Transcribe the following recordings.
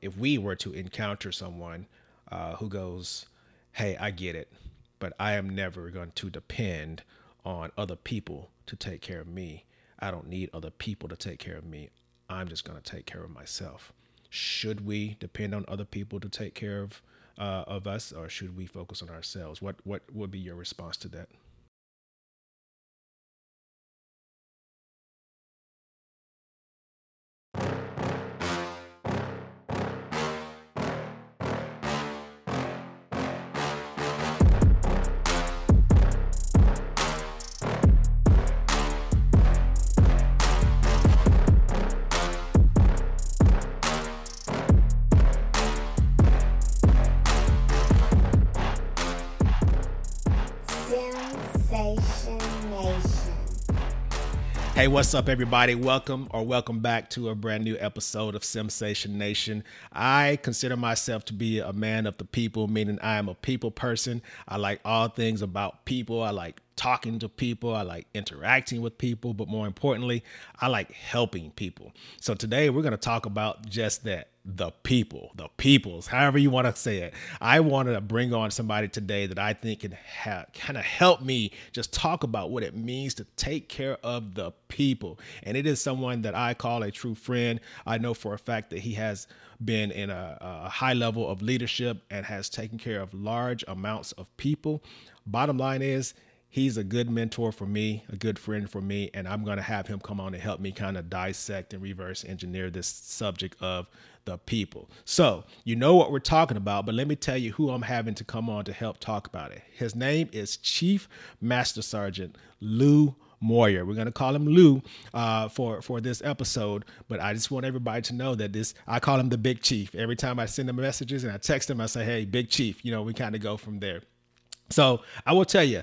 if we were to encounter someone uh, who goes, Hey, I get it, but I am never going to depend on other people to take care of me. I don't need other people to take care of me. I'm just going to take care of myself. Should we depend on other people to take care of uh, of us, or should we focus on ourselves? What what would be your response to that? What's up, everybody? Welcome or welcome back to a brand new episode of Simsation Nation. I consider myself to be a man of the people, meaning I am a people person. I like all things about people. I like talking to people. I like interacting with people, but more importantly, I like helping people. So today we're going to talk about just that the people, the peoples, however you want to say it. I wanted to bring on somebody today that I think can ha- kind of help me just talk about what it means to take care of the people. And it is someone that I call a true friend. I know for a fact that he has been in a, a high level of leadership and has taken care of large amounts of people. Bottom line is, he's a good mentor for me, a good friend for me, and I'm going to have him come on and help me kind of dissect and reverse engineer this subject of the people. So, you know what we're talking about, but let me tell you who I'm having to come on to help talk about it. His name is Chief Master Sergeant Lou Moyer. We're gonna call him Lou uh, for for this episode, but I just want everybody to know that this I call him the Big Chief. Every time I send him messages and I text him, I say, "Hey, Big Chief," you know, we kind of go from there. So I will tell you,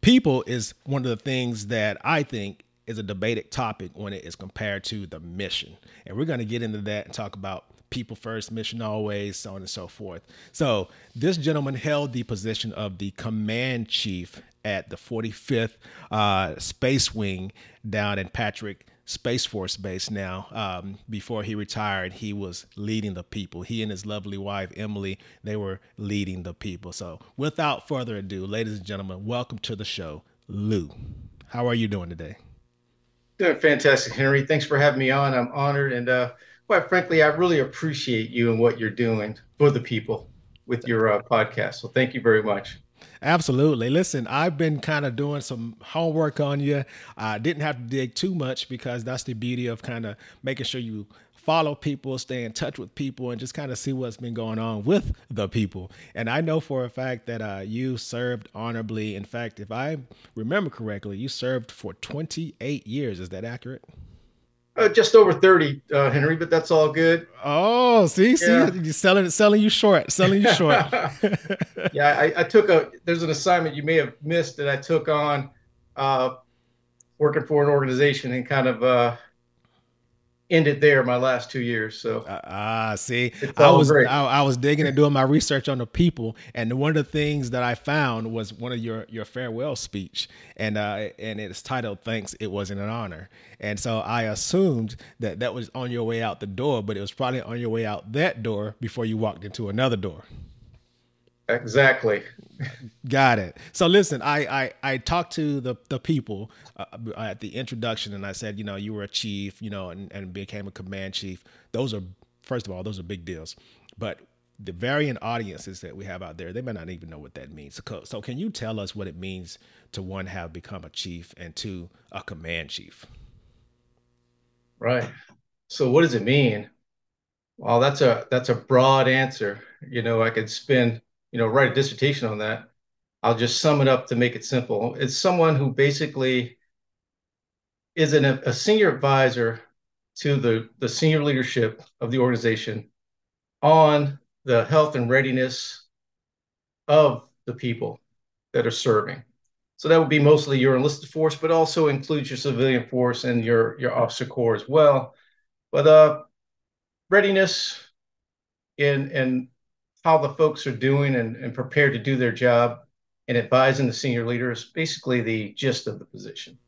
people is one of the things that I think is a debated topic when it is compared to the mission. And we're going to get into that and talk about people first, mission always, so on and so forth. So, this gentleman held the position of the command chief at the 45th uh, Space Wing down in Patrick Space Force Base now. Um, before he retired, he was leading the people. He and his lovely wife, Emily, they were leading the people. So, without further ado, ladies and gentlemen, welcome to the show, Lou. How are you doing today? Doing fantastic, Henry. Thanks for having me on. I'm honored. And uh, quite frankly, I really appreciate you and what you're doing for the people with your uh, podcast. So, thank you very much. Absolutely. Listen, I've been kind of doing some homework on you. I didn't have to dig too much because that's the beauty of kind of making sure you follow people, stay in touch with people, and just kind of see what's been going on with the people. And I know for a fact that uh, you served honorably. In fact, if I remember correctly, you served for 28 years. Is that accurate? Uh, just over 30, uh, Henry, but that's all good. Oh, see, yeah. see, You're selling selling you short, selling you short. yeah, I, I, took a, there's an assignment you may have missed that I took on uh, working for an organization and kind of uh, ended there my last two years. So ah, uh, see, I was I, I, was digging and doing my research on the people, and one of the things that I found was one of your your farewell speech, and uh, and it's titled "Thanks, it wasn't an honor." And so I assumed that that was on your way out the door, but it was probably on your way out that door before you walked into another door. Exactly. Got it. So listen, I I, I talked to the the people uh, at the introduction, and I said, you know, you were a chief, you know, and, and became a command chief. Those are first of all, those are big deals. But the varying audiences that we have out there, they may not even know what that means. So, so can you tell us what it means to one have become a chief and two a command chief? Right. So what does it mean? Well, that's a that's a broad answer. You know, I could spend you know, write a dissertation on that. I'll just sum it up to make it simple. It's someone who basically is an, a senior advisor to the, the senior leadership of the organization on the health and readiness of the people that are serving. So that would be mostly your enlisted force, but also includes your civilian force and your, your officer corps as well. But uh, readiness and, and how the folks are doing and, and prepared to do their job and advising the senior leaders, basically the gist of the position.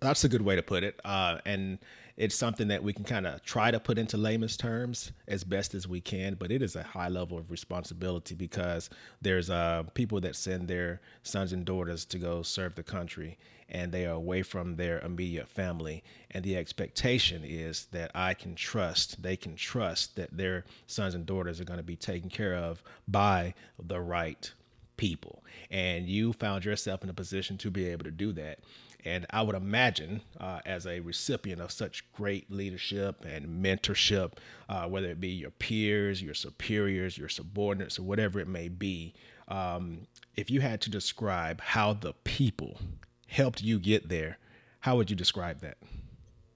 That's a good way to put it. Uh, and it's something that we can kind of try to put into layman's terms as best as we can, but it is a high level of responsibility because there's uh, people that send their sons and daughters to go serve the country and they are away from their immediate family. And the expectation is that I can trust, they can trust that their sons and daughters are going to be taken care of by the right people. And you found yourself in a position to be able to do that. And I would imagine, uh, as a recipient of such great leadership and mentorship, uh, whether it be your peers, your superiors, your subordinates, or whatever it may be, um, if you had to describe how the people helped you get there, how would you describe that?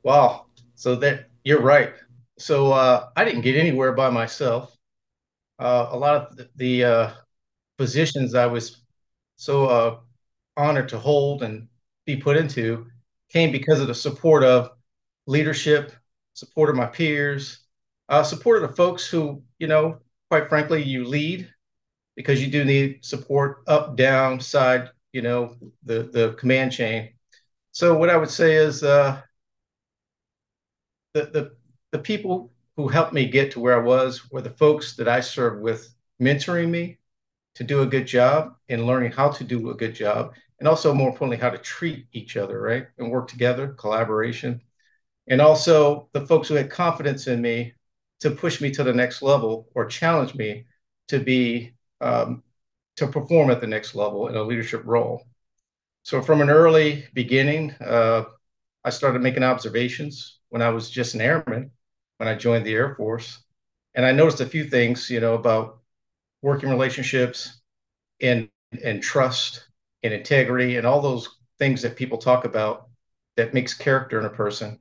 Wow. So that you're right. So uh, I didn't get anywhere by myself. Uh, a lot of the, the uh, positions I was so uh, honored to hold and be put into came because of the support of leadership, support of my peers, uh, support of the folks who, you know, quite frankly, you lead because you do need support up, down, side, you know, the, the command chain. So what I would say is uh, the, the, the people who helped me get to where I was were the folks that I served with mentoring me to do a good job and learning how to do a good job and also more importantly how to treat each other right? And work together collaboration. And also the folks who had confidence in me to push me to the next level or challenge me to be um, to perform at the next level in a leadership role. So from an early beginning uh, i started making observations when i was just an airman when i joined the air force. And i noticed a few things you know about working relationships and and trust and integrity and all those things that people talk about that makes character in a person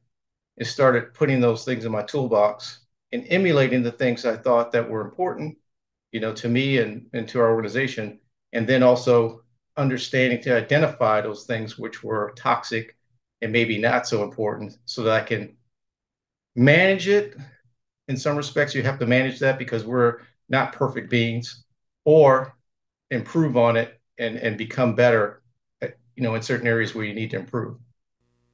and started putting those things in my toolbox and emulating the things I thought that were important, you know, to me and, and to our organization. And then also understanding to identify those things which were toxic and maybe not so important so that I can manage it. In some respects, you have to manage that because we're not perfect beings or improve on it and and become better at, you know in certain areas where you need to improve.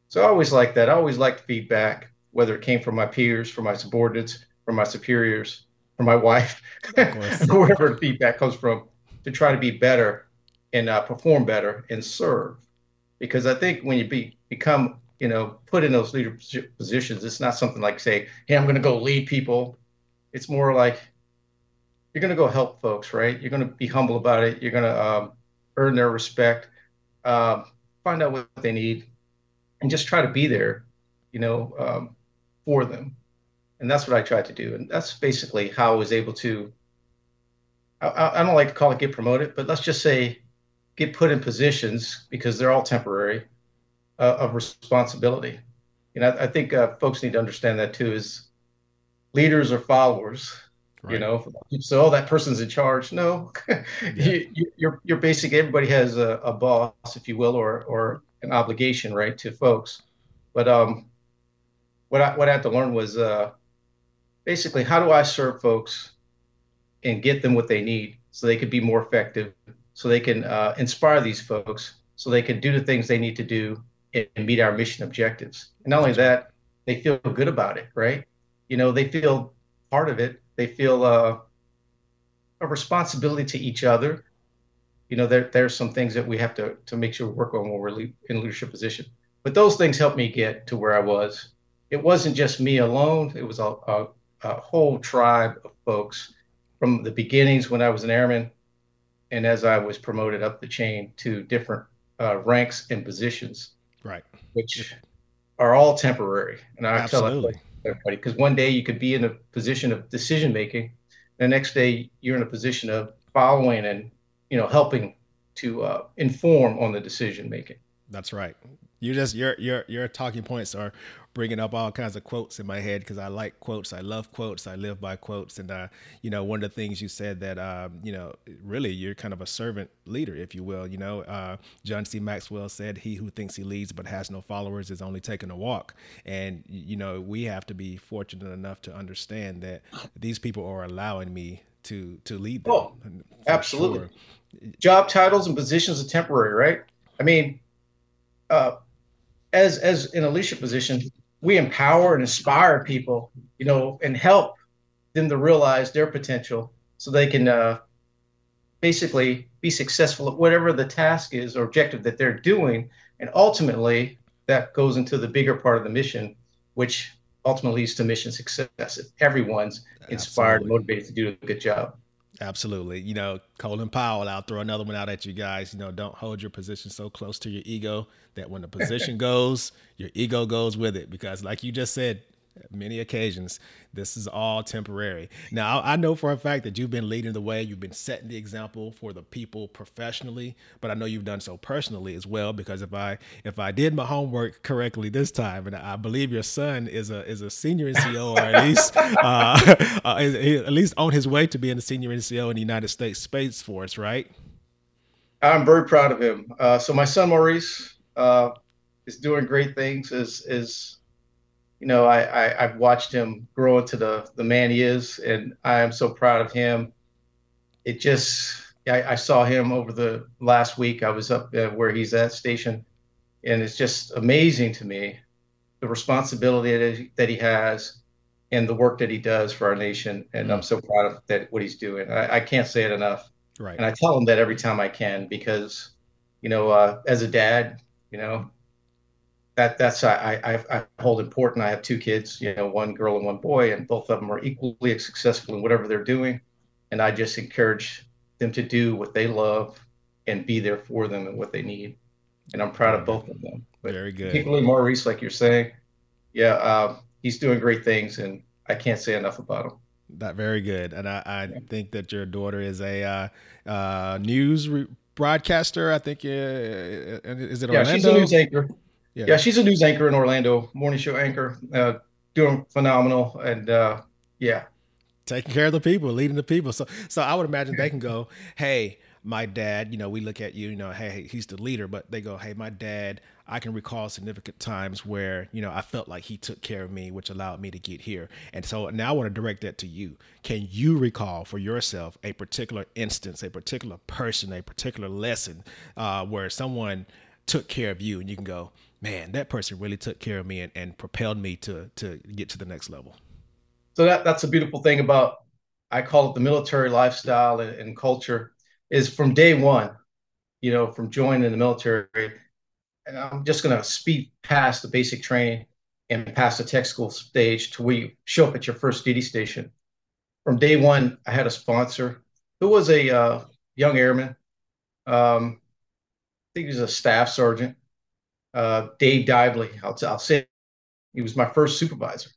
So i always like that. I always liked feedback whether it came from my peers from my subordinates from my superiors from my wife wherever feedback comes from to try to be better and uh, perform better and serve. Because i think when you be become you know put in those leadership positions it's not something like say hey i'm going to go lead people. It's more like you're going to go help folks right? You're going to be humble about it. You're going to um, earn their respect, um, find out what they need, and just try to be there, you know, um, for them. And that's what I tried to do. And that's basically how I was able to. I, I don't like to call it get promoted, but let's just say get put in positions because they're all temporary uh, of responsibility. And I, I think uh, folks need to understand that too. Is leaders or followers Right. You know, so oh, that person's in charge. No, yeah. you, you're you're basically everybody has a, a, boss, if you will, or or an obligation, right, to folks. But um, what I what I had to learn was uh, basically how do I serve folks and get them what they need so they could be more effective, so they can uh, inspire these folks, so they can do the things they need to do and, and meet our mission objectives. And not only that, they feel good about it, right? You know, they feel part of it they feel uh, a responsibility to each other. You know, there there's some things that we have to to make sure we work on when we're in leadership position. But those things helped me get to where I was. It wasn't just me alone. It was a, a, a whole tribe of folks from the beginnings when I was an airman, and as I was promoted up the chain to different uh, ranks and positions, right, which are all temporary. And I Absolutely. tell everybody because one day you could be in a position of decision making the next day you're in a position of following and you know helping to uh, inform on the decision making. That's right. You just your your your talking points are bringing up all kinds of quotes in my head because I like quotes. I love quotes. I live by quotes. And, uh, you know, one of the things you said that, um, you know, really you're kind of a servant leader, if you will. You know, uh, John C. Maxwell said, He who thinks he leads but has no followers is only taking a walk. And, you know, we have to be fortunate enough to understand that these people are allowing me to to lead them. Oh, absolutely. Sure. Job titles and positions are temporary, right? I mean, uh, as as in a leadership position, we empower and inspire people, you know, and help them to realize their potential so they can uh, basically be successful at whatever the task is or objective that they're doing. And ultimately, that goes into the bigger part of the mission, which ultimately leads to mission success. If everyone's inspired, Absolutely. motivated to do a good job. Absolutely. You know, Colin Powell, I'll throw another one out at you guys. You know, don't hold your position so close to your ego that when the position goes, your ego goes with it. Because, like you just said, many occasions. This is all temporary. Now, I know for a fact that you've been leading the way. You've been setting the example for the people professionally, but I know you've done so personally as well. Because if I if I did my homework correctly this time, and I believe your son is a is a senior NCO, or at least uh, uh, at least on his way to being a senior NCO in the United States Space Force, right? I'm very proud of him. Uh, so my son Maurice uh, is doing great things. Is is you know, I, I have watched him grow into the the man he is, and I am so proud of him. It just I, I saw him over the last week. I was up uh, where he's at station, and it's just amazing to me the responsibility that he, that he has and the work that he does for our nation. And mm-hmm. I'm so proud of that what he's doing. I, I, can't say it enough. Right. And I tell him that every time I can because, you know, uh, as a dad, you know, that that's I, I I hold important. I have two kids, you know, one girl and one boy, and both of them are equally successful in whatever they're doing. And I just encourage them to do what they love and be there for them and what they need. And I'm proud of both of them. But Very good. Particularly Maurice, like you're saying, yeah, uh, he's doing great things, and I can't say enough about him. That very good, and I, I yeah. think that your daughter is a uh, uh, news re- broadcaster. I think uh, is it Orlando? Yeah, she's a news anchor. Yeah. yeah, she's a news anchor in Orlando, morning show anchor, uh, doing phenomenal, and uh, yeah, taking care of the people, leading the people. So, so I would imagine they can go, hey, my dad. You know, we look at you, you know, hey, he's the leader, but they go, hey, my dad. I can recall significant times where you know I felt like he took care of me, which allowed me to get here. And so now I want to direct that to you. Can you recall for yourself a particular instance, a particular person, a particular lesson uh, where someone took care of you, and you can go, man, that person really took care of me and, and propelled me to to get to the next level. So that that's a beautiful thing about I call it the military lifestyle and, and culture is from day one, you know, from joining the military. And I'm just gonna speed past the basic training and past the tech school stage to where you show up at your first duty station. From day one, I had a sponsor who was a uh, young airman. Um, I think he was a staff sergeant uh, Dave Dively. I'll, I'll say he was my first supervisor.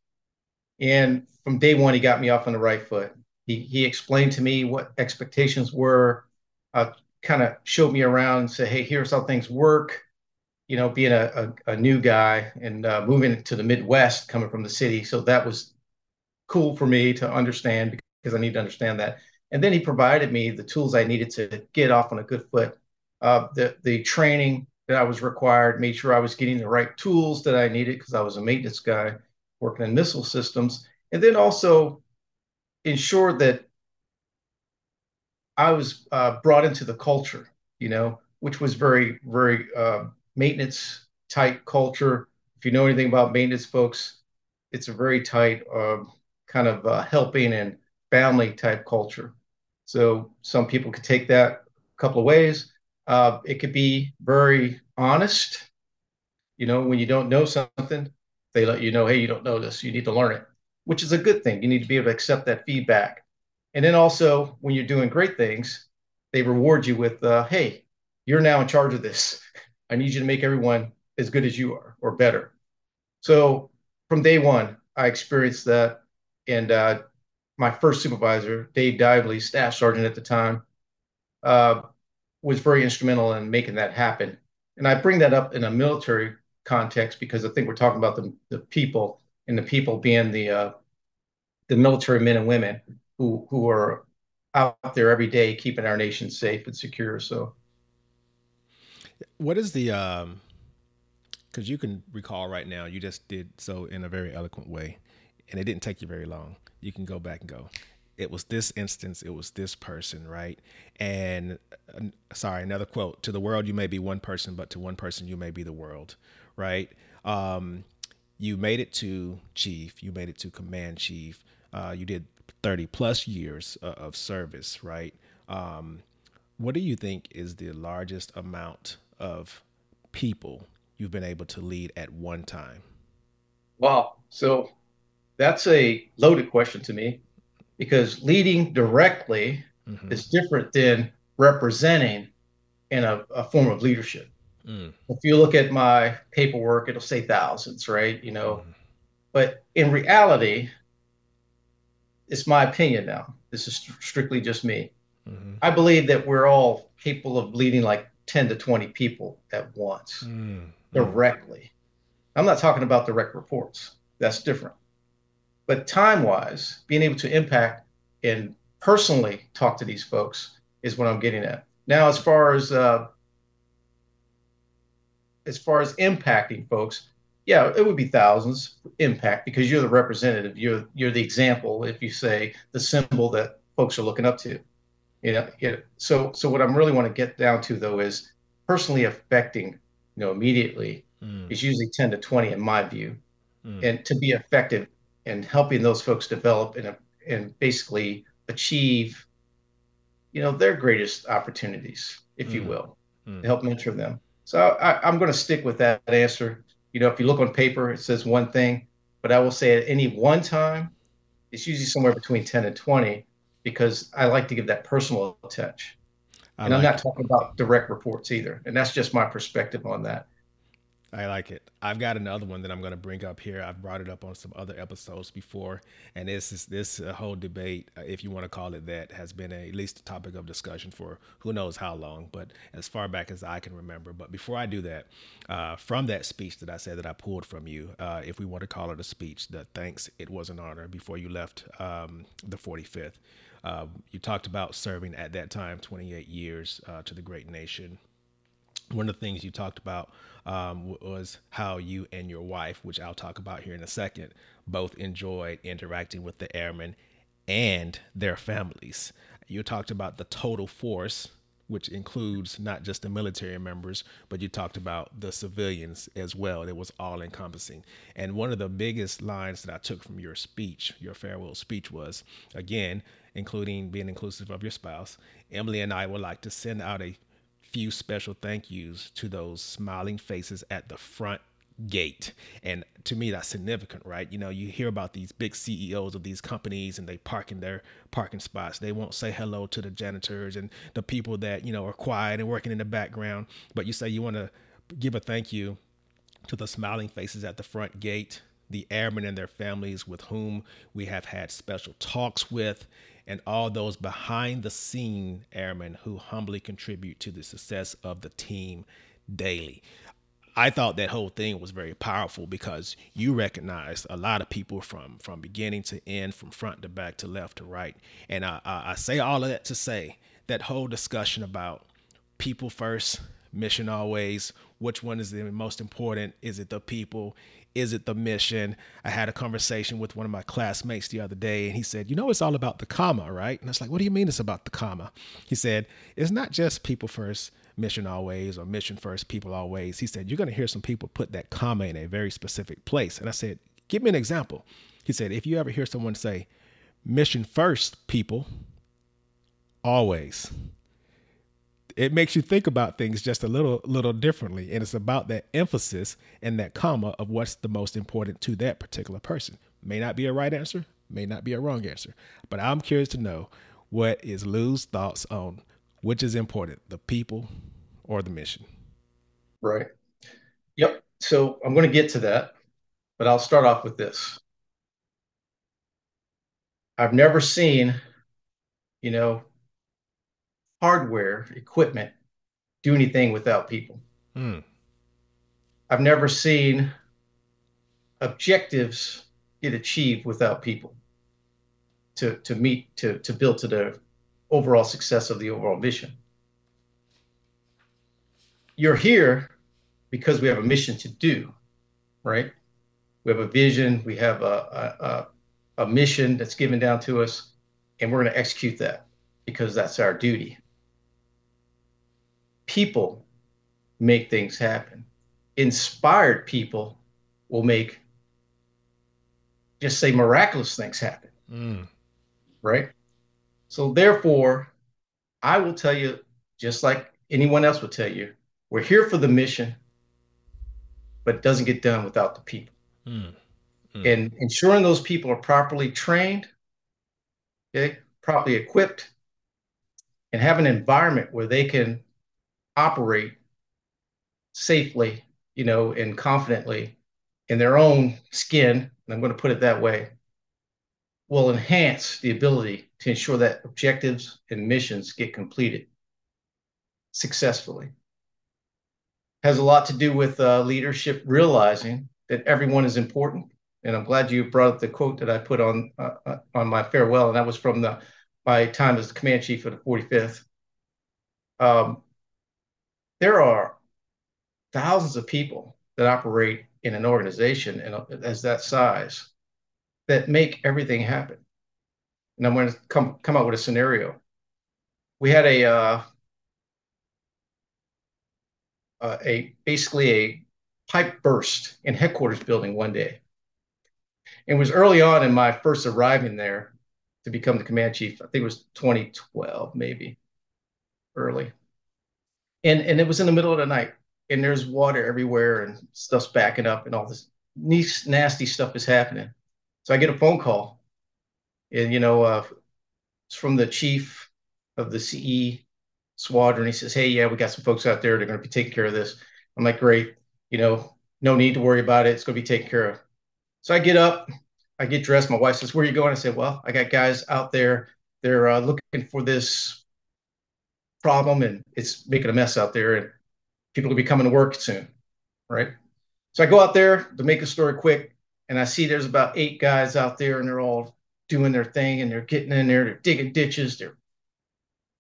And from day one, he got me off on the right foot. He, he explained to me what expectations were, uh, kind of showed me around and said, hey, here's how things work. You know, being a, a, a new guy and uh, moving to the Midwest, coming from the city. So that was cool for me to understand because I need to understand that. And then he provided me the tools I needed to get off on a good foot. Uh, the the training, that I was required, made sure I was getting the right tools that I needed because I was a maintenance guy working in missile systems, and then also ensured that I was uh, brought into the culture, you know, which was very, very uh, maintenance tight culture. If you know anything about maintenance, folks, it's a very tight uh, kind of uh, helping and family type culture. So some people could take that a couple of ways. Uh, it could be very honest. You know, when you don't know something, they let you know, hey, you don't know this, you need to learn it, which is a good thing. You need to be able to accept that feedback. And then also, when you're doing great things, they reward you with, uh, hey, you're now in charge of this. I need you to make everyone as good as you are or better. So from day one, I experienced that. And uh, my first supervisor, Dave Dively, staff sergeant at the time, uh, was very instrumental in making that happen. And I bring that up in a military context because I think we're talking about the, the people and the people being the uh, the military men and women who who are out there every day keeping our nation safe and secure. So, what is the um? Because you can recall right now, you just did so in a very eloquent way, and it didn't take you very long. You can go back and go it was this instance, it was this person, right? And uh, sorry, another quote: "To the world, you may be one person, but to one person, you may be the world." Right? Um, you made it to chief, you made it to command chief. Uh, you did 30 plus years uh, of service, right? Um, what do you think is the largest amount of people you've been able to lead at one time? Wow. So that's a loaded question to me because leading directly mm-hmm. is different than representing in a, a form of leadership. Mm. If you look at my paperwork, it'll say thousands, right? You know, mm. but in reality, it's my opinion now. This is strictly just me. Mm-hmm. I believe that we're all capable of leading like 10 to 20 people at once mm. directly. I'm not talking about direct reports. That's different. But time wise, being able to impact and personally talk to these folks is what I'm getting at. Now, as far as uh, as far as impacting folks, yeah, it would be thousands impact because you're the representative. You're you're the example. If you say the symbol that folks are looking up to, you know. Yeah. So so what I'm really want to get down to though is personally affecting, you know, immediately mm. is usually 10 to 20 in my view, mm. and to be effective in helping those folks develop and and basically achieve, you know, their greatest opportunities, if mm. you will, to help mentor them. So I, am going to stick with that answer. You know, if you look on paper, it says one thing, but I will say at any one time, it's usually somewhere between 10 and 20 because I like to give that personal touch. I and like I'm not talking about direct reports either. And that's just my perspective on that. I like it. I've got another one that I'm going to bring up here. I've brought it up on some other episodes before, and this is this whole debate, uh, if you want to call it that, has been a, at least a topic of discussion for who knows how long, but as far back as I can remember. But before I do that, uh, from that speech that I said that I pulled from you, uh, if we want to call it a speech, the thanks, it was an honor before you left um, the 45th. Uh, you talked about serving at that time 28 years uh, to the great nation. One of the things you talked about um, was how you and your wife, which I'll talk about here in a second, both enjoyed interacting with the airmen and their families. You talked about the total force, which includes not just the military members, but you talked about the civilians as well. It was all encompassing. And one of the biggest lines that I took from your speech, your farewell speech, was again, including being inclusive of your spouse, Emily and I would like to send out a few special thank yous to those smiling faces at the front gate. And to me, that's significant, right? You know, you hear about these big CEOs of these companies and they park in their parking spots. They won't say hello to the janitors and the people that, you know, are quiet and working in the background. But you say you want to give a thank you to the smiling faces at the front gate, the airmen and their families with whom we have had special talks with, and all those behind the scene airmen who humbly contribute to the success of the team daily. I thought that whole thing was very powerful because you recognized a lot of people from from beginning to end, from front to back to left to right. And I, I, I say all of that to say that whole discussion about people first, mission always, which one is the most important? Is it the people? Is it the mission? I had a conversation with one of my classmates the other day, and he said, You know, it's all about the comma, right? And I was like, What do you mean it's about the comma? He said, It's not just people first, mission always, or mission first, people always. He said, You're going to hear some people put that comma in a very specific place. And I said, Give me an example. He said, If you ever hear someone say, Mission first, people, always it makes you think about things just a little little differently. And it's about that emphasis and that comma of what's the most important to that particular person. May not be a right answer may not be a wrong answer but i'm curious to know what is lou's thoughts on which is important the people or the mission? Right. Yep. So i'm going to get to that but i'll start off with this. I've never seen you know hardware, equipment do anything without people. Hmm. I've never seen objectives get achieved without people to, to meet, to, to build to the overall success of the overall mission. You're here because we have a mission to do, right? We have a vision, we have a, a, a mission that's given down to us, and we're going to execute that because that's our duty people make things happen. Inspired people will make just say miraculous things happen. Mm. Right. So, therefore, I will tell you, just like anyone else would tell you, we're here for the mission, but it doesn't get done without the people. Mm. Mm. And ensuring those people are properly trained, okay, properly equipped, and have an environment where they can operate safely, you know, and confidently in their own skin, and I'm going to put it that way, will enhance the ability to ensure that objectives and missions get completed successfully. Has a lot to do with uh, leadership realizing that everyone is important. And I'm glad you brought up the quote that I put on uh, uh on my farewell, and that was from the my time as the command chief of the 45th. Um, there are thousands of people that operate in an organization and as that size that make everything happen. And I'm going to come come up with a scenario. We had a uh, uh, a basically a pipe burst in headquarters building one day. It was early on in my first arriving there to become the command chief. I think it was 2012, maybe early. And and it was in the middle of the night, and there's water everywhere, and stuff's backing up, and all this nice nasty stuff is happening. So I get a phone call, and you know, uh, it's from the chief of the CE squadron. He says, "Hey, yeah, we got some folks out there. They're going to be taking care of this." I'm like, "Great, you know, no need to worry about it. It's going to be taken care of." So I get up, I get dressed. My wife says, "Where are you going?" I said, "Well, I got guys out there. They're uh, looking for this problem, and it's making a mess out there, and people will be coming to work soon, right?" So I go out there to make a story quick and I see there's about eight guys out there and they're all doing their thing and they're getting in there, they're digging ditches, they're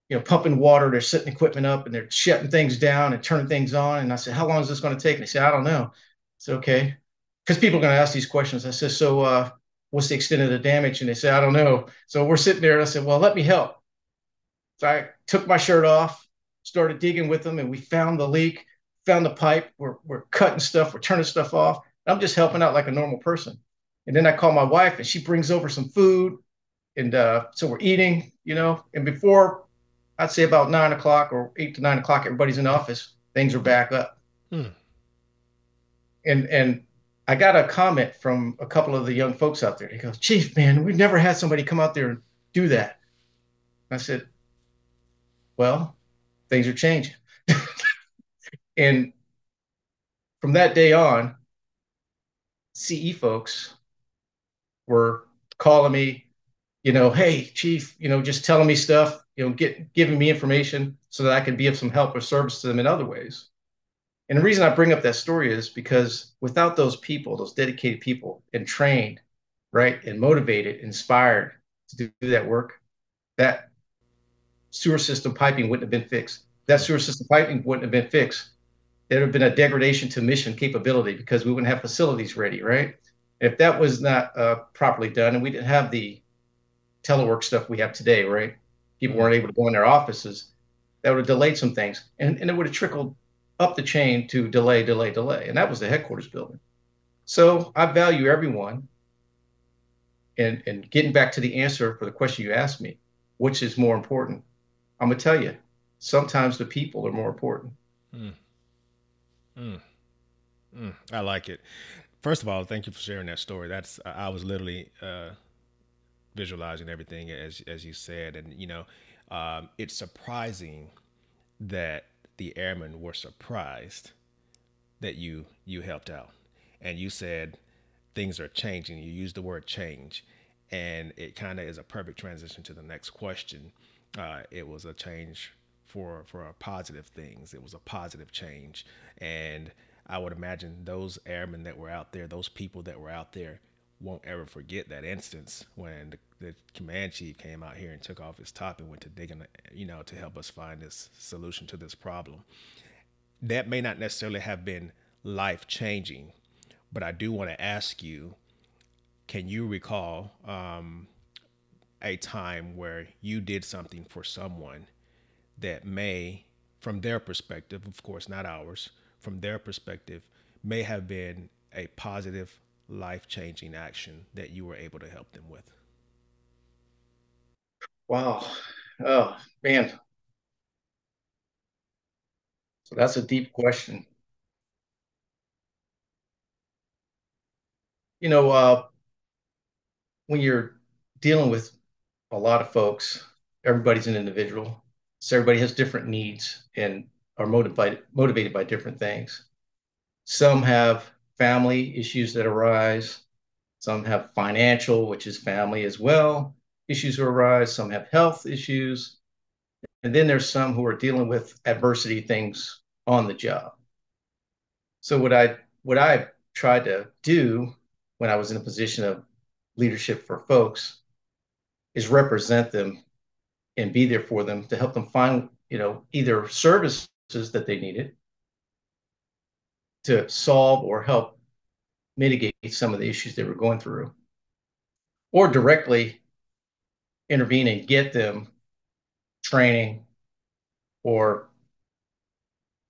you know pumping water, they're setting equipment up and they're shutting things down and turning things on. And I said, How long is this going to take? And they said, I don't know. It's okay. Because people are going to ask these questions. I said, So uh, what's the extent of the damage? And they said, I don't know. So we're sitting there and I said, Well, let me help. So I took my shirt off, started digging with them, and we found the leak, found the pipe. We're, we're cutting stuff, we're turning stuff off. I'm just helping out like a normal person. And then I call my wife and she brings over some food. And uh, so we're eating, you know, and before I'd say about nine o'clock or eight to nine o'clock, everybody's in the office, things are back up. Hmm. And and I got a comment from a couple of the young folks out there. He goes, Chief, man, we've never had somebody come out there and do that. I said, Well, things are changing. and from that day on, CE folks were calling me, you know, hey, chief, you know, just telling me stuff, you know, get giving me information so that I could be of some help or service to them in other ways. And the reason I bring up that story is because without those people, those dedicated people and trained, right, and motivated, inspired to do that work, that sewer system piping wouldn't have been fixed. That sewer system piping wouldn't have been fixed there would have been a degradation to mission capability because we wouldn't have facilities ready, right? If that was not uh, properly done, and we didn't have the telework stuff we have today, right? People weren't able to go in their offices. That would have delayed some things, and, and it would have trickled up the chain to delay, delay, delay, and that was the headquarters building. So I value everyone. And and getting back to the answer for the question you asked me, which is more important? I'm gonna tell you, sometimes the people are more important. Mm. Mm. Mm, I like it. First of all, thank you for sharing that story. That's I was literally uh, visualizing everything as as you said, and you know, um, it's surprising that the airmen were surprised that you you helped out, and you said things are changing. You used the word change, and it kind of is a perfect transition to the next question. Uh, it was a change for for positive things. It was a positive change, and I would imagine those airmen that were out there, those people that were out there, won't ever forget that instance when the, the command chief came out here and took off his top and went to digging, you know, to help us find this solution to this problem. That may not necessarily have been life changing, but I do want to ask you: Can you recall um, a time where you did something for someone? that may, from their perspective, of course, not ours, from their perspective, may have been a positive life changing action that you were able to help them with? Wow. Oh, man. So that's a deep question. You know, uh, when you're dealing with a lot of folks, everybody's an individual. So everybody has different needs and are motivated motivated by different things. Some have family issues that arise. Some have financial, which is family as well, issues that arise. Some have health issues. And then there's some who are dealing with adversity things on the job. So what I what I tried to do when I was in a position of leadership for folks is represent them and be there for them to help them find, you know, either services that they needed to solve or help mitigate some of the issues they were going through, or directly intervene and get them training or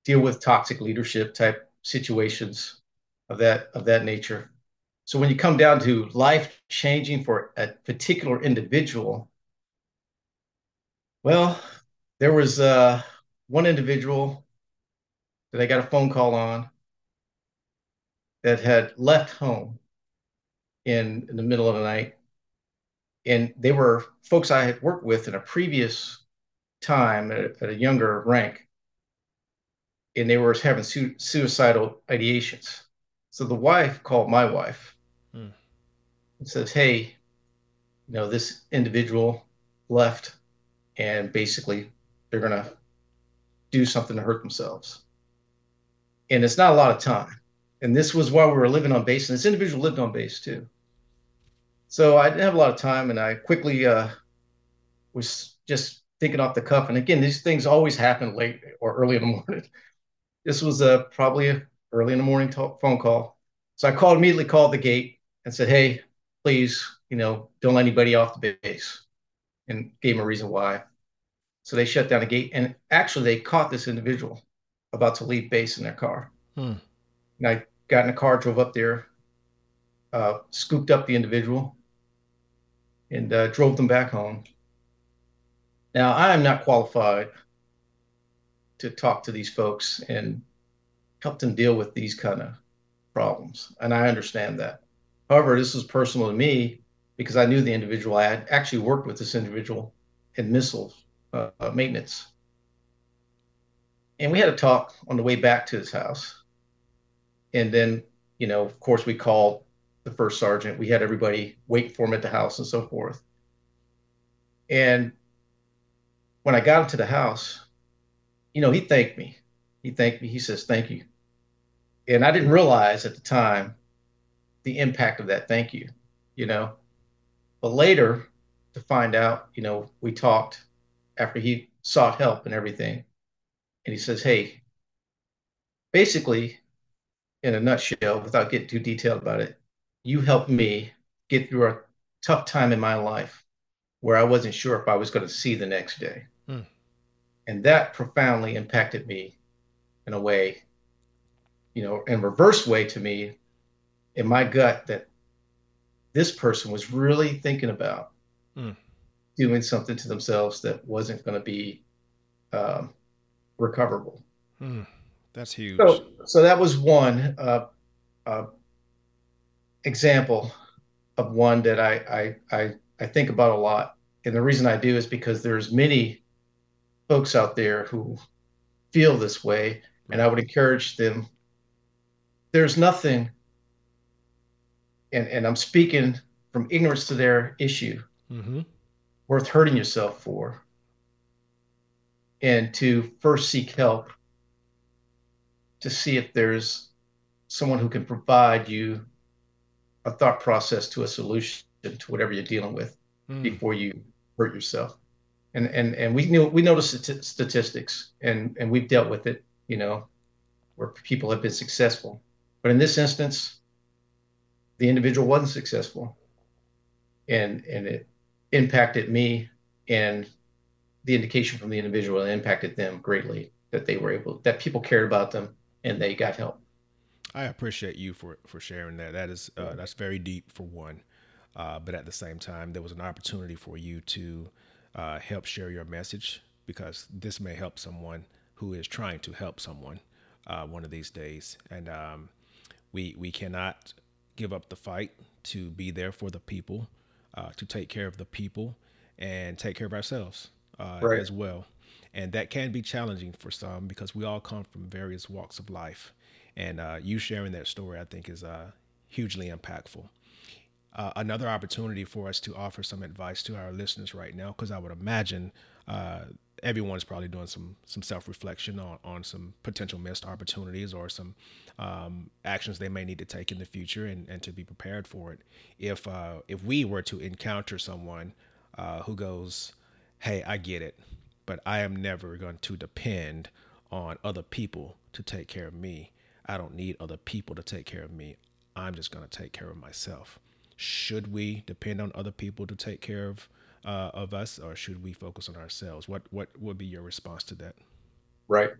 deal with toxic leadership type situations of that of that nature. So when you come down to life changing for a particular individual, well, there was uh, one individual that I got a phone call on that had left home in, in the middle of the night. And they were folks I had worked with in a previous time at, at a younger rank. And they were having su- suicidal ideations. So the wife called my wife. And says, Hey, you know, this individual left and basically they're going to do something to hurt themselves. And it's not a lot of time. And this was while we were living on base, and this individual lived on base too. So I didn't have a lot of time, and I quickly uh, was just thinking off the cuff. And again, these things always happen late or early in the morning. This was uh, probably early in the morning talk, phone call. So I called immediately, called the gate, and said, "Hey, please, you know, don't let anybody off the base," and gave them a reason why. So they shut down the gate, and actually they caught this individual about to leave base in their car. Hmm. And I got in a car, drove up there, uh, scooped up the individual, and uh, drove them back home. Now I am not qualified to talk to these folks and help them deal with these kind of problems, and I understand that. However, this was personal to me because I knew the individual. I had actually worked with this individual in missile uh, maintenance. And we had a talk on the way back to his house. And then, you know, of course, we called the first sergeant. We had everybody wait for him at the house and so forth. And when I got him to the house, you know, he thanked me. He thanked me. He says, Thank you. And I didn't realize at the time the impact of that thank you, you know. But later to find out, you know, we talked after he sought help and everything. And he says, Hey, basically, in a nutshell, without getting too detailed about it, you helped me get through a tough time in my life where I wasn't sure if I was going to see the next day. Hmm. And that profoundly impacted me in a way, you know, in reverse way to me in my gut that this person was really thinking about hmm doing something to themselves that wasn't going to be um, recoverable. Hmm. That's huge. So, so that was one uh, uh, example of one that I, I, I I think about a lot, and the reason I do is because there's many folks out there who feel this way, and I would encourage them. There's nothing, and and I'm speaking from ignorance to their issue. Mm-hmm worth hurting yourself for and to first seek help to see if there's someone who can provide you a thought process to a solution to whatever you're dealing with mm. before you hurt yourself and and and we know we notice statistics and and we've dealt with it you know where people have been successful but in this instance the individual wasn't successful and and it impacted me and the indication from the individual impacted them greatly that they were able that people cared about them and they got help I appreciate you for for sharing that. That is uh, that's very deep for one, uh, but at the same time, there was an opportunity for you to uh, help share your message because this may help someone who is trying to help someone uh, one of these days. And um, we we cannot give up the fight to be there for the people, uh, to take care of the people, and take care of ourselves uh, right. as well. And that can be challenging for some because we all come from various walks of life. And uh, you sharing that story, I think, is uh, hugely impactful. Uh, another opportunity for us to offer some advice to our listeners right now, because I would imagine uh, everyone's probably doing some some self reflection on, on some potential missed opportunities or some um, actions they may need to take in the future and, and to be prepared for it. If uh, if we were to encounter someone uh, who goes, "Hey, I get it, but I am never going to depend on other people to take care of me. I don't need other people to take care of me. I'm just going to take care of myself." Should we depend on other people to take care of uh, of us, or should we focus on ourselves? What what would be your response to that? Right.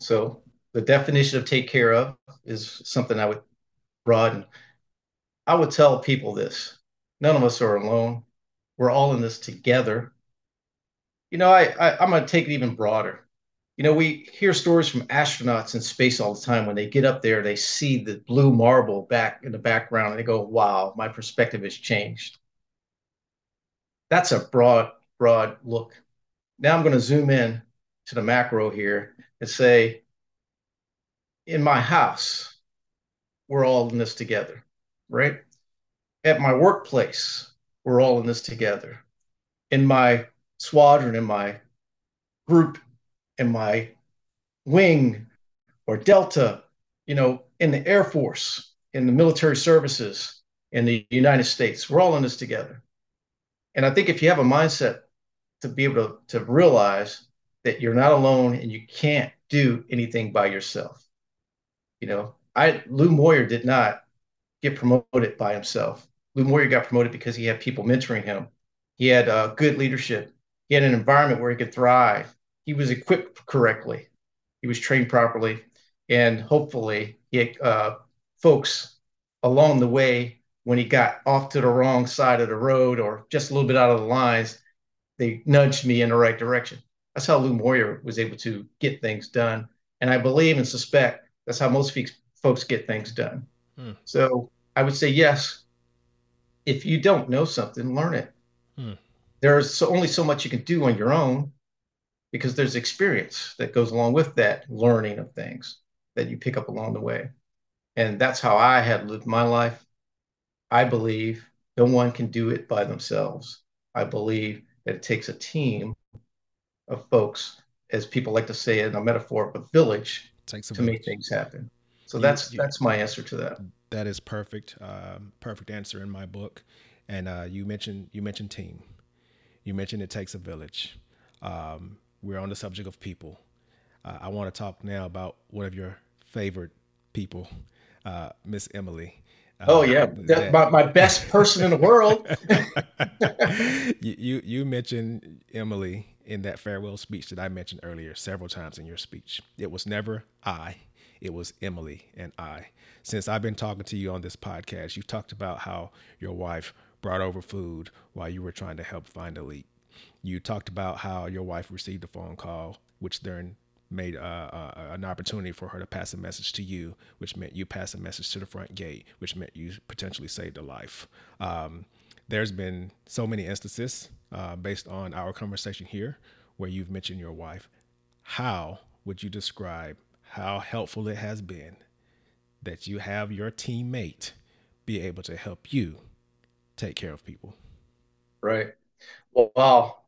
So the definition of take care of is something I would broaden. I would tell people this: none of us are alone. We're all in this together. You know, I, I I'm going to take it even broader. You know, we hear stories from astronauts in space all the time. When they get up there, they see the blue marble back in the background, and they go, "Wow, my perspective has changed." That's a broad, broad look. Now I'm going to zoom in to the macro here and say, in my house, we're all in this together, right? At my workplace, we're all in this together. In my squadron, in my group, in my wing or Delta, you know, in the Air Force, in the military services, in the United States, we're all in this together. And I think if you have a mindset to be able to, to realize that you're not alone and you can't do anything by yourself. You know, I Lou Moyer did not get promoted by himself. Lou Moyer got promoted because he had people mentoring him. He had uh, good leadership. He had an environment where he could thrive. He was equipped correctly. He was trained properly, and hopefully, he had uh, folks along the way when he got off to the wrong side of the road or just a little bit out of the lines, they nudged me in the right direction. That's how Lou Moyer was able to get things done. And I believe and suspect that's how most folks get things done. Hmm. So I would say, yes, if you don't know something, learn it. Hmm. There's so, only so much you can do on your own because there's experience that goes along with that learning of things that you pick up along the way. And that's how I had lived my life. I believe no one can do it by themselves. I believe that it takes a team of folks, as people like to say in a metaphor, a village a to village. make things happen. So you, that's you, that's my answer to that. That is perfect. Um, perfect answer in my book. And uh, you mentioned you mentioned team. You mentioned it takes a village. Um, we're on the subject of people. Uh, I want to talk now about one of your favorite people, uh, Miss Emily. Oh yeah, uh, that, my, my best person in the world. you, you you mentioned Emily in that farewell speech that I mentioned earlier several times in your speech. It was never I, it was Emily and I. Since I've been talking to you on this podcast, you talked about how your wife brought over food while you were trying to help find a leak. You talked about how your wife received a phone call, which then made uh, uh, an opportunity for her to pass a message to you, which meant you passed a message to the front gate, which meant you potentially saved a life. Um, there's been so many instances uh, based on our conversation here where you've mentioned your wife. How would you describe how helpful it has been that you have your teammate be able to help you take care of people? Right. Well, wow.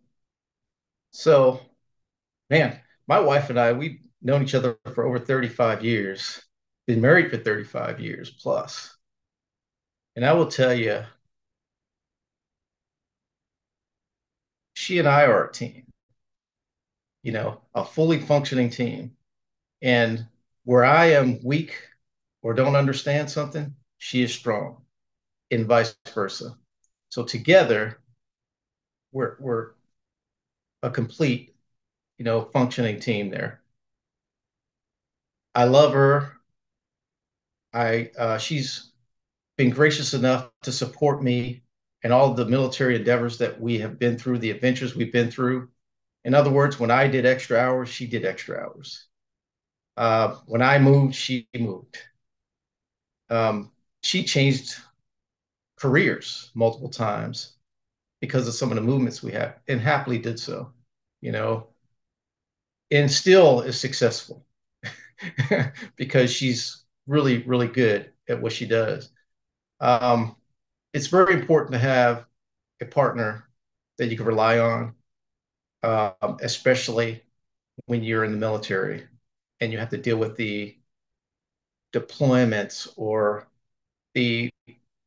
So, man, my wife and I, we've known each other for over 35 years, been married for 35 years plus. And I will tell you, she and I are a team, you know, a fully functioning team. And where I am weak or don't understand something, she is strong, and vice versa. So together, we're, we're a complete you know, functioning team there. I love her. I uh, she's been gracious enough to support me and all the military endeavors that we have been through, the adventures we've been through. In other words, when I did extra hours, she did extra hours. Uh, when I moved, she moved. Um, she changed careers multiple times because of some of the movements we have, and happily did so. You know, and still is successful because she's really, really good at what she does. Um, it's very important to have a partner that you can rely on, um, especially when you're in the military and you have to deal with the deployments or the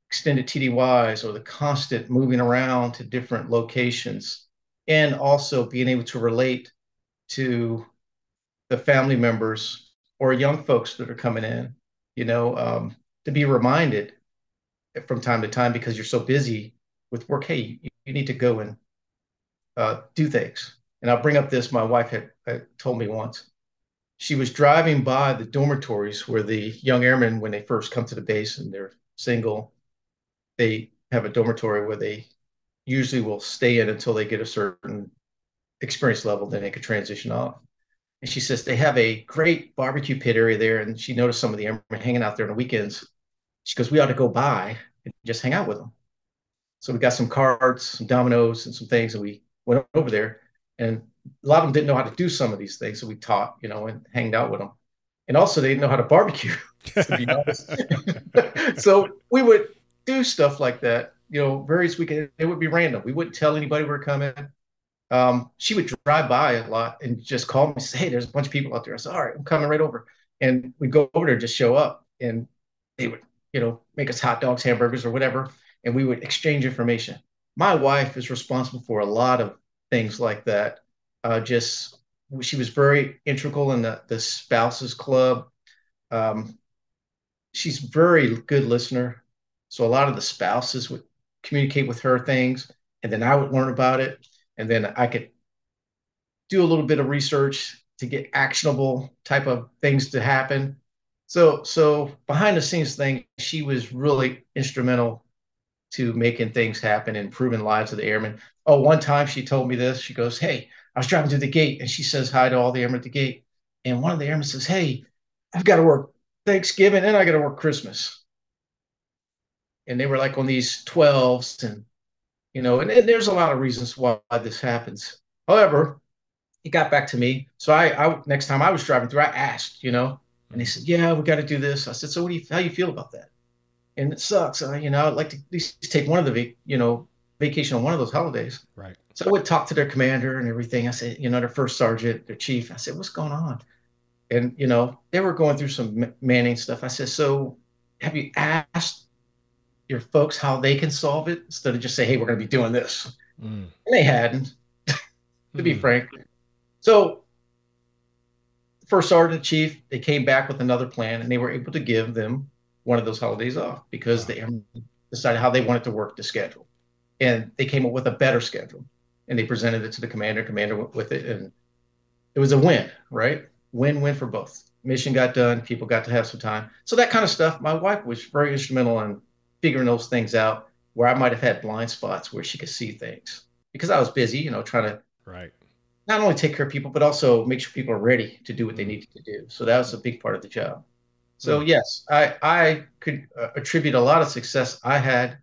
extended TDYs or the constant moving around to different locations, and also being able to relate to the family members or young folks that are coming in, you know, um, to be reminded from time to time because you're so busy with work. Hey, you, you need to go and uh, do things. And I'll bring up this. My wife had, had told me once. She was driving by the dormitories where the young airmen, when they first come to the base and they're single, they have a dormitory where they usually will stay in until they get a certain experience level, then they could transition off. And she says they have a great barbecue pit area there. And she noticed some of the airmen hanging out there on the weekends. She goes, We ought to go by and just hang out with them. So we got some cards, some dominoes, and some things, and we went over there. And a lot of them didn't know how to do some of these things. So we taught, you know, and hanged out with them. And also, they didn't know how to barbecue, to be honest. so we would do stuff like that, you know, various weekends. It would be random. We wouldn't tell anybody we were coming um, she would drive by a lot and just call me say, Hey, there's a bunch of people out there. I said, All right, I'm coming right over. And we'd go over there, just show up, and they would, you know, make us hot dogs, hamburgers, or whatever. And we would exchange information. My wife is responsible for a lot of things like that. Uh, just she was very integral in the, the spouses club. Um, she's very good listener. So a lot of the spouses would communicate with her things, and then I would learn about it and then I could do a little bit of research to get actionable type of things to happen. So, so behind the scenes thing, she was really instrumental to making things happen, and improving lives of the airmen. Oh, one time she told me this. She goes, "Hey, I was driving through the gate," and she says hi to all the airmen at the gate. And one of the airmen says, "Hey, I've got to work Thanksgiving and I got to work Christmas." And they were like on these 12s and you know, and, and, there's a lot of reasons why this happens. However, he got back to me. So I, I next time I was driving through, I asked, you know, and he said, "Yeah, we got to do this." I said, "So what do you how you feel about that?" And it sucks. Uh, you know, I'd like to at least take one of the you know vacation on one of those holidays. Right. So I would talk to their commander and everything. I said, you know, their first sergeant, their chief. I said, "What's going on?" And you know, they were going through some manning stuff. I said, "So have you asked your folks how they can solve it instead of just say, hey, we're going to be doing this. Mm. And they hadn't, to mm. be frank. So, first sergeant chief, they came back with another plan and they were able to give them one of those holidays off because wow. they decided how they wanted to work the schedule. And they came up with a better schedule and they presented it to the commander. Commander went with it and it was a win, right? Win win for both. Mission got done, people got to have some time. So, that kind of stuff, my wife was very instrumental in figuring those things out where I might have had blind spots where she could see things because I was busy, you know, trying to right not only take care of people but also make sure people are ready to do what they needed to do. So that was a big part of the job. So mm yes, I I could uh, attribute a lot of success I had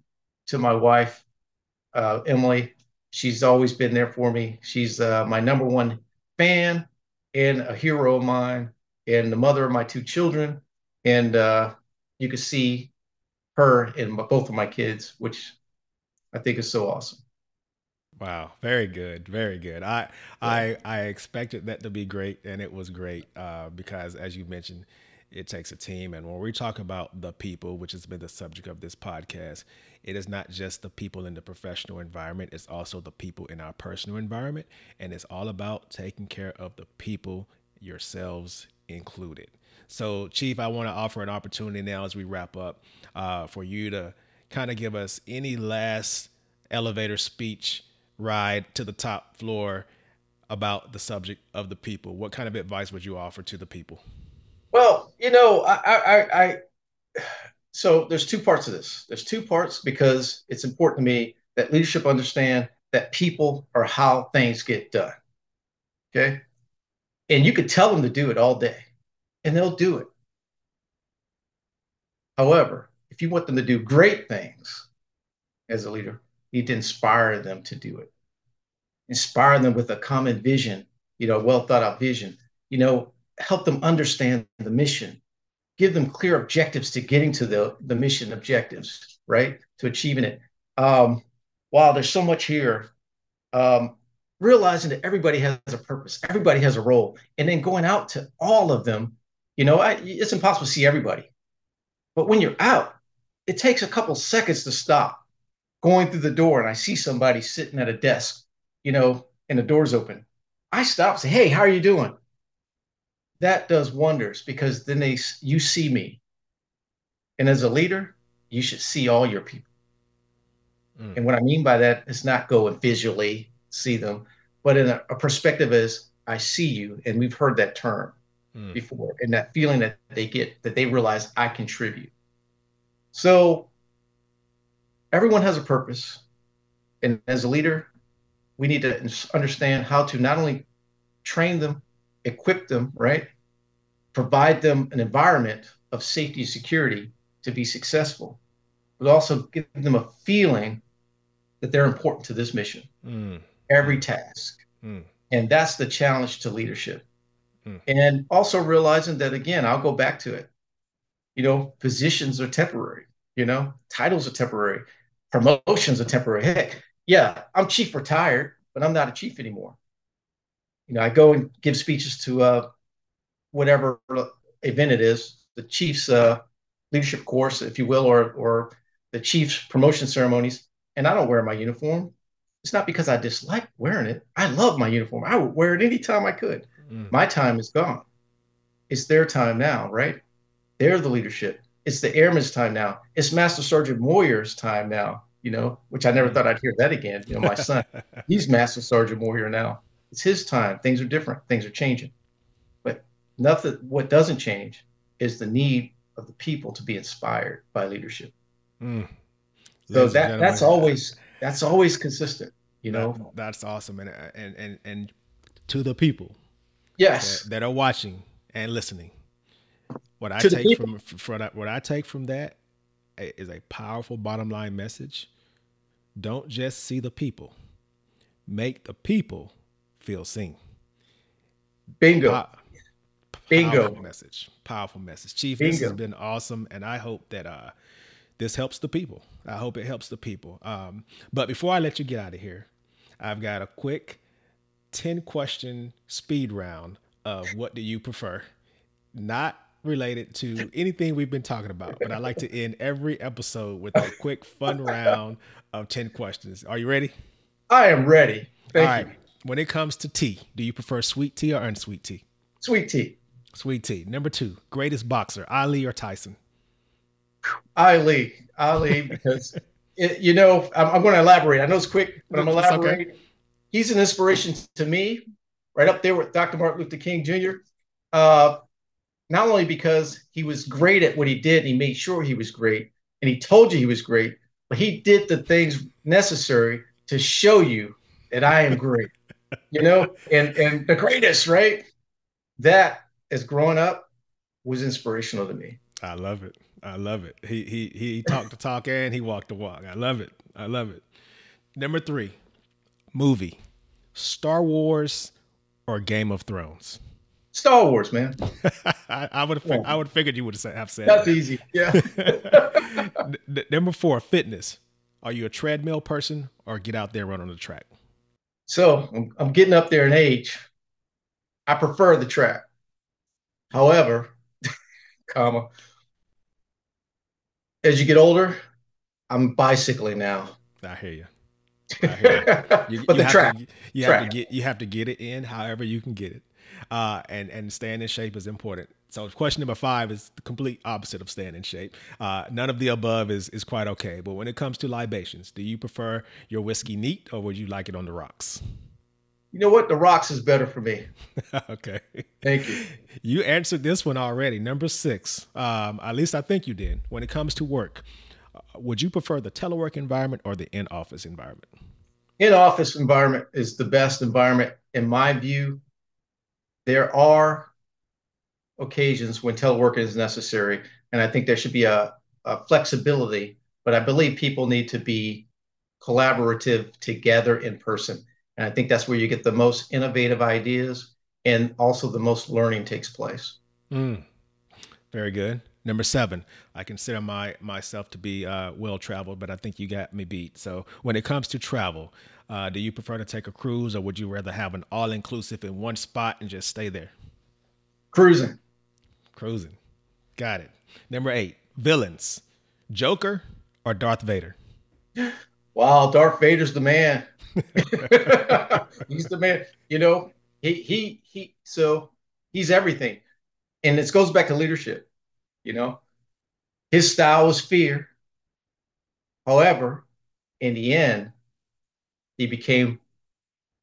to my wife, uh, Emily. She's always been there for me. She's uh, my number one fan and a hero of mine, and the mother of my two children. And uh, you can see her and both of my kids, which I think is so awesome. Wow, very good, very good. I yeah. I I expected that to be great, and it was great uh, because, as you mentioned, it takes a team. And when we talk about the people, which has been the subject of this podcast, it is not just the people in the professional environment; it's also the people in our personal environment, and it's all about taking care of the people, yourselves included. So, Chief, I want to offer an opportunity now as we wrap up uh, for you to kind of give us any last elevator speech ride to the top floor about the subject of the people. What kind of advice would you offer to the people? Well, you know, I, I, I so there's two parts of this. There's two parts because it's important to me that leadership understand that people are how things get done. Okay. And you could tell them to do it all day and they'll do it. However, if you want them to do great things as a leader, you need to inspire them to do it. Inspire them with a common vision, you know, well thought out vision, you know, help them understand the mission, give them clear objectives to getting to the, the mission objectives, right? To achieving it. Um, wow, there's so much here. Um, realizing that everybody has a purpose, everybody has a role, and then going out to all of them. You know, I, it's impossible to see everybody, but when you're out, it takes a couple seconds to stop going through the door and I see somebody sitting at a desk, you know, and the door's open. I stop and say, Hey, how are you doing? that does wonders because then they you see me and as a leader you should see all your people mm. and what i mean by that is not go and visually see them but in a, a perspective is i see you and we've heard that term mm. before and that feeling that they get that they realize i contribute so everyone has a purpose and as a leader we need to understand how to not only train them equip them, right? Provide them an environment of safety and security to be successful, but also give them a feeling that they're important to this mission, mm. every task. Mm. And that's the challenge to leadership. Mm. And also realizing that, again, I'll go back to it. You know, positions are temporary, you know, titles are temporary, promotions are temporary. Heck, yeah, I'm chief retired, but I'm not a chief anymore you know, I go and give speeches to uh, whatever event it is, the Chiefs uh, leadership course, if you will, or or the Chiefs promotion ceremonies, and I don't wear my uniform. It's not because I dislike wearing it. I love my uniform. I would wear it anytime I could. Mm. My time is gone. It's their time now, right? They're the leadership. It's the airman's time now. It's Master Sergeant Moyer's time now, you know, which I never mm. thought I'd hear that again. You know, my son, he's Master Sergeant Moyer now. It's his time. Things are different. Things are changing. But nothing. What doesn't change is the need of the people to be inspired by leadership. Mm. So that that's always that's always consistent. You know, that, that's awesome, and and and and to the people, yes, that, that are watching and listening. What I to take from from what I take from that is a powerful bottom line message. Don't just see the people, make the people feel seen. Bingo. Bingo. Powerful message. Powerful message. Chief, Bingo. this has been awesome. And I hope that uh, this helps the people. I hope it helps the people. Um, but before I let you get out of here, I've got a quick 10 question speed round of what do you prefer? Not related to anything we've been talking about, but I like to end every episode with a quick fun round of 10 questions. Are you ready? I am ready. Thank All right. you when it comes to tea, do you prefer sweet tea or unsweet tea? Sweet tea. Sweet tea. Number two, greatest boxer, Ali or Tyson? Ali, Ali, because it, you know I'm, I'm, going to elaborate. I know it's quick, but I'm elaborating. Okay. He's an inspiration to me, right up there with Dr. Martin Luther King Jr. Uh, not only because he was great at what he did, he made sure he was great, and he told you he was great, but he did the things necessary to show you that I am great you know, and and the greatest, right? That as growing up was inspirational to me. I love it. I love it. He he he talked the talk and he walked the walk. I love it. I love it. Number three, movie, Star Wars or Game of Thrones. Star Wars, man. I, I would have. I would have figured you would have said. That's that. easy. Yeah. N- number four, fitness. Are you a treadmill person or get out there run on the track? So I'm, I'm getting up there in age. I prefer the track. However, comma, as you get older, I'm bicycling now. I hear you. You. but you the track, to, you have to get you have to get it in however you can get it, uh, and and staying in shape is important. So question number five is the complete opposite of staying in shape. Uh, none of the above is is quite okay. But when it comes to libations, do you prefer your whiskey neat or would you like it on the rocks? You know what? The rocks is better for me. okay. Thank you. You answered this one already. Number six. Um, at least I think you did. When it comes to work, would you prefer the telework environment or the in-office environment? In-office environment is the best environment in my view. There are occasions when telework is necessary, and I think there should be a, a flexibility. But I believe people need to be collaborative together in person. And I think that's where you get the most innovative ideas and also the most learning takes place. Mm, very good. Number seven, I consider my myself to be uh, well traveled, but I think you got me beat. So when it comes to travel, uh, do you prefer to take a cruise or would you rather have an all inclusive in one spot and just stay there? Cruising. Cruising. Got it. Number eight, villains, Joker or Darth Vader? Wow, Darth Vader's the man. he's the man. You know, he he he. So he's everything, and this goes back to leadership. You know, his style was fear. However, in the end, he became,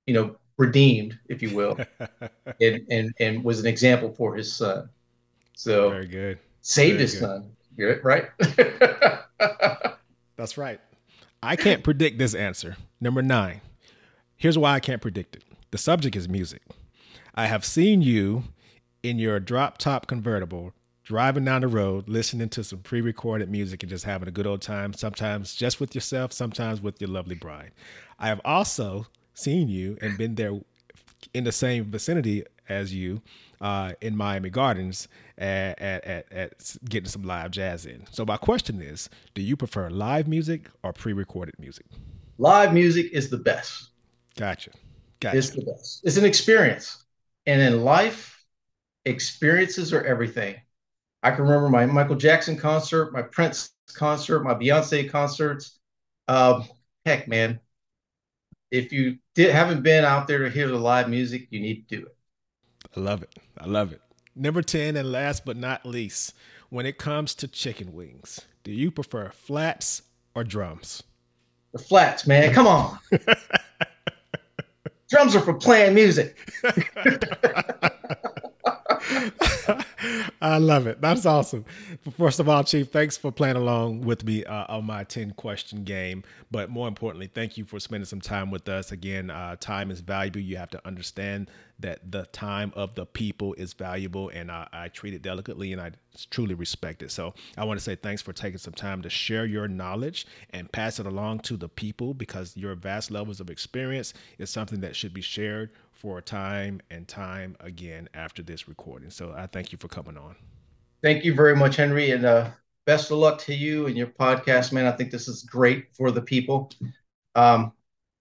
you know, redeemed, if you will, and and and was an example for his son. So very good. Saved very his good. son. Good, right? That's right. I can't predict this answer. Number nine. Here's why I can't predict it. The subject is music. I have seen you in your drop top convertible driving down the road, listening to some pre recorded music and just having a good old time, sometimes just with yourself, sometimes with your lovely bride. I have also seen you and been there in the same vicinity as you uh, in Miami Gardens at, at, at, at, getting some live jazz in. So my question is, do you prefer live music or pre-recorded music? Live music is the best. Gotcha. Gotcha. It's the best. It's an experience. And in life, experiences are everything. I can remember my Michael Jackson concert, my Prince concert, my Beyonce concerts. Um, heck, man, if you did, haven't been out there to hear the live music, you need to do it. I love it. I love it. Number 10, and last but not least, when it comes to chicken wings, do you prefer flats or drums? The flats, man. Come on. drums are for playing music. I love it. That's awesome. First of all, Chief, thanks for playing along with me uh, on my 10 question game. But more importantly, thank you for spending some time with us. Again, uh, time is valuable. You have to understand that the time of the people is valuable, and I, I treat it delicately and I truly respect it. So I want to say thanks for taking some time to share your knowledge and pass it along to the people because your vast levels of experience is something that should be shared for time and time again after this recording. So I thank you for coming on. Thank you very much, Henry, and uh, best of luck to you and your podcast, man. I think this is great for the people. Um,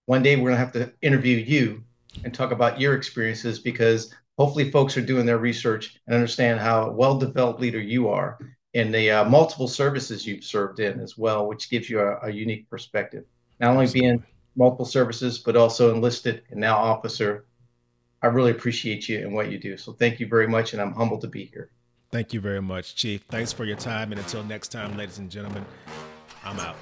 one day we're gonna have to interview you and talk about your experiences because hopefully folks are doing their research and understand how well-developed leader you are and the uh, multiple services you've served in as well, which gives you a, a unique perspective. Not only Absolutely. being multiple services, but also enlisted and now officer I really appreciate you and what you do. So thank you very much, and I'm humbled to be here. Thank you very much, Chief. Thanks for your time. And until next time, ladies and gentlemen, I'm out.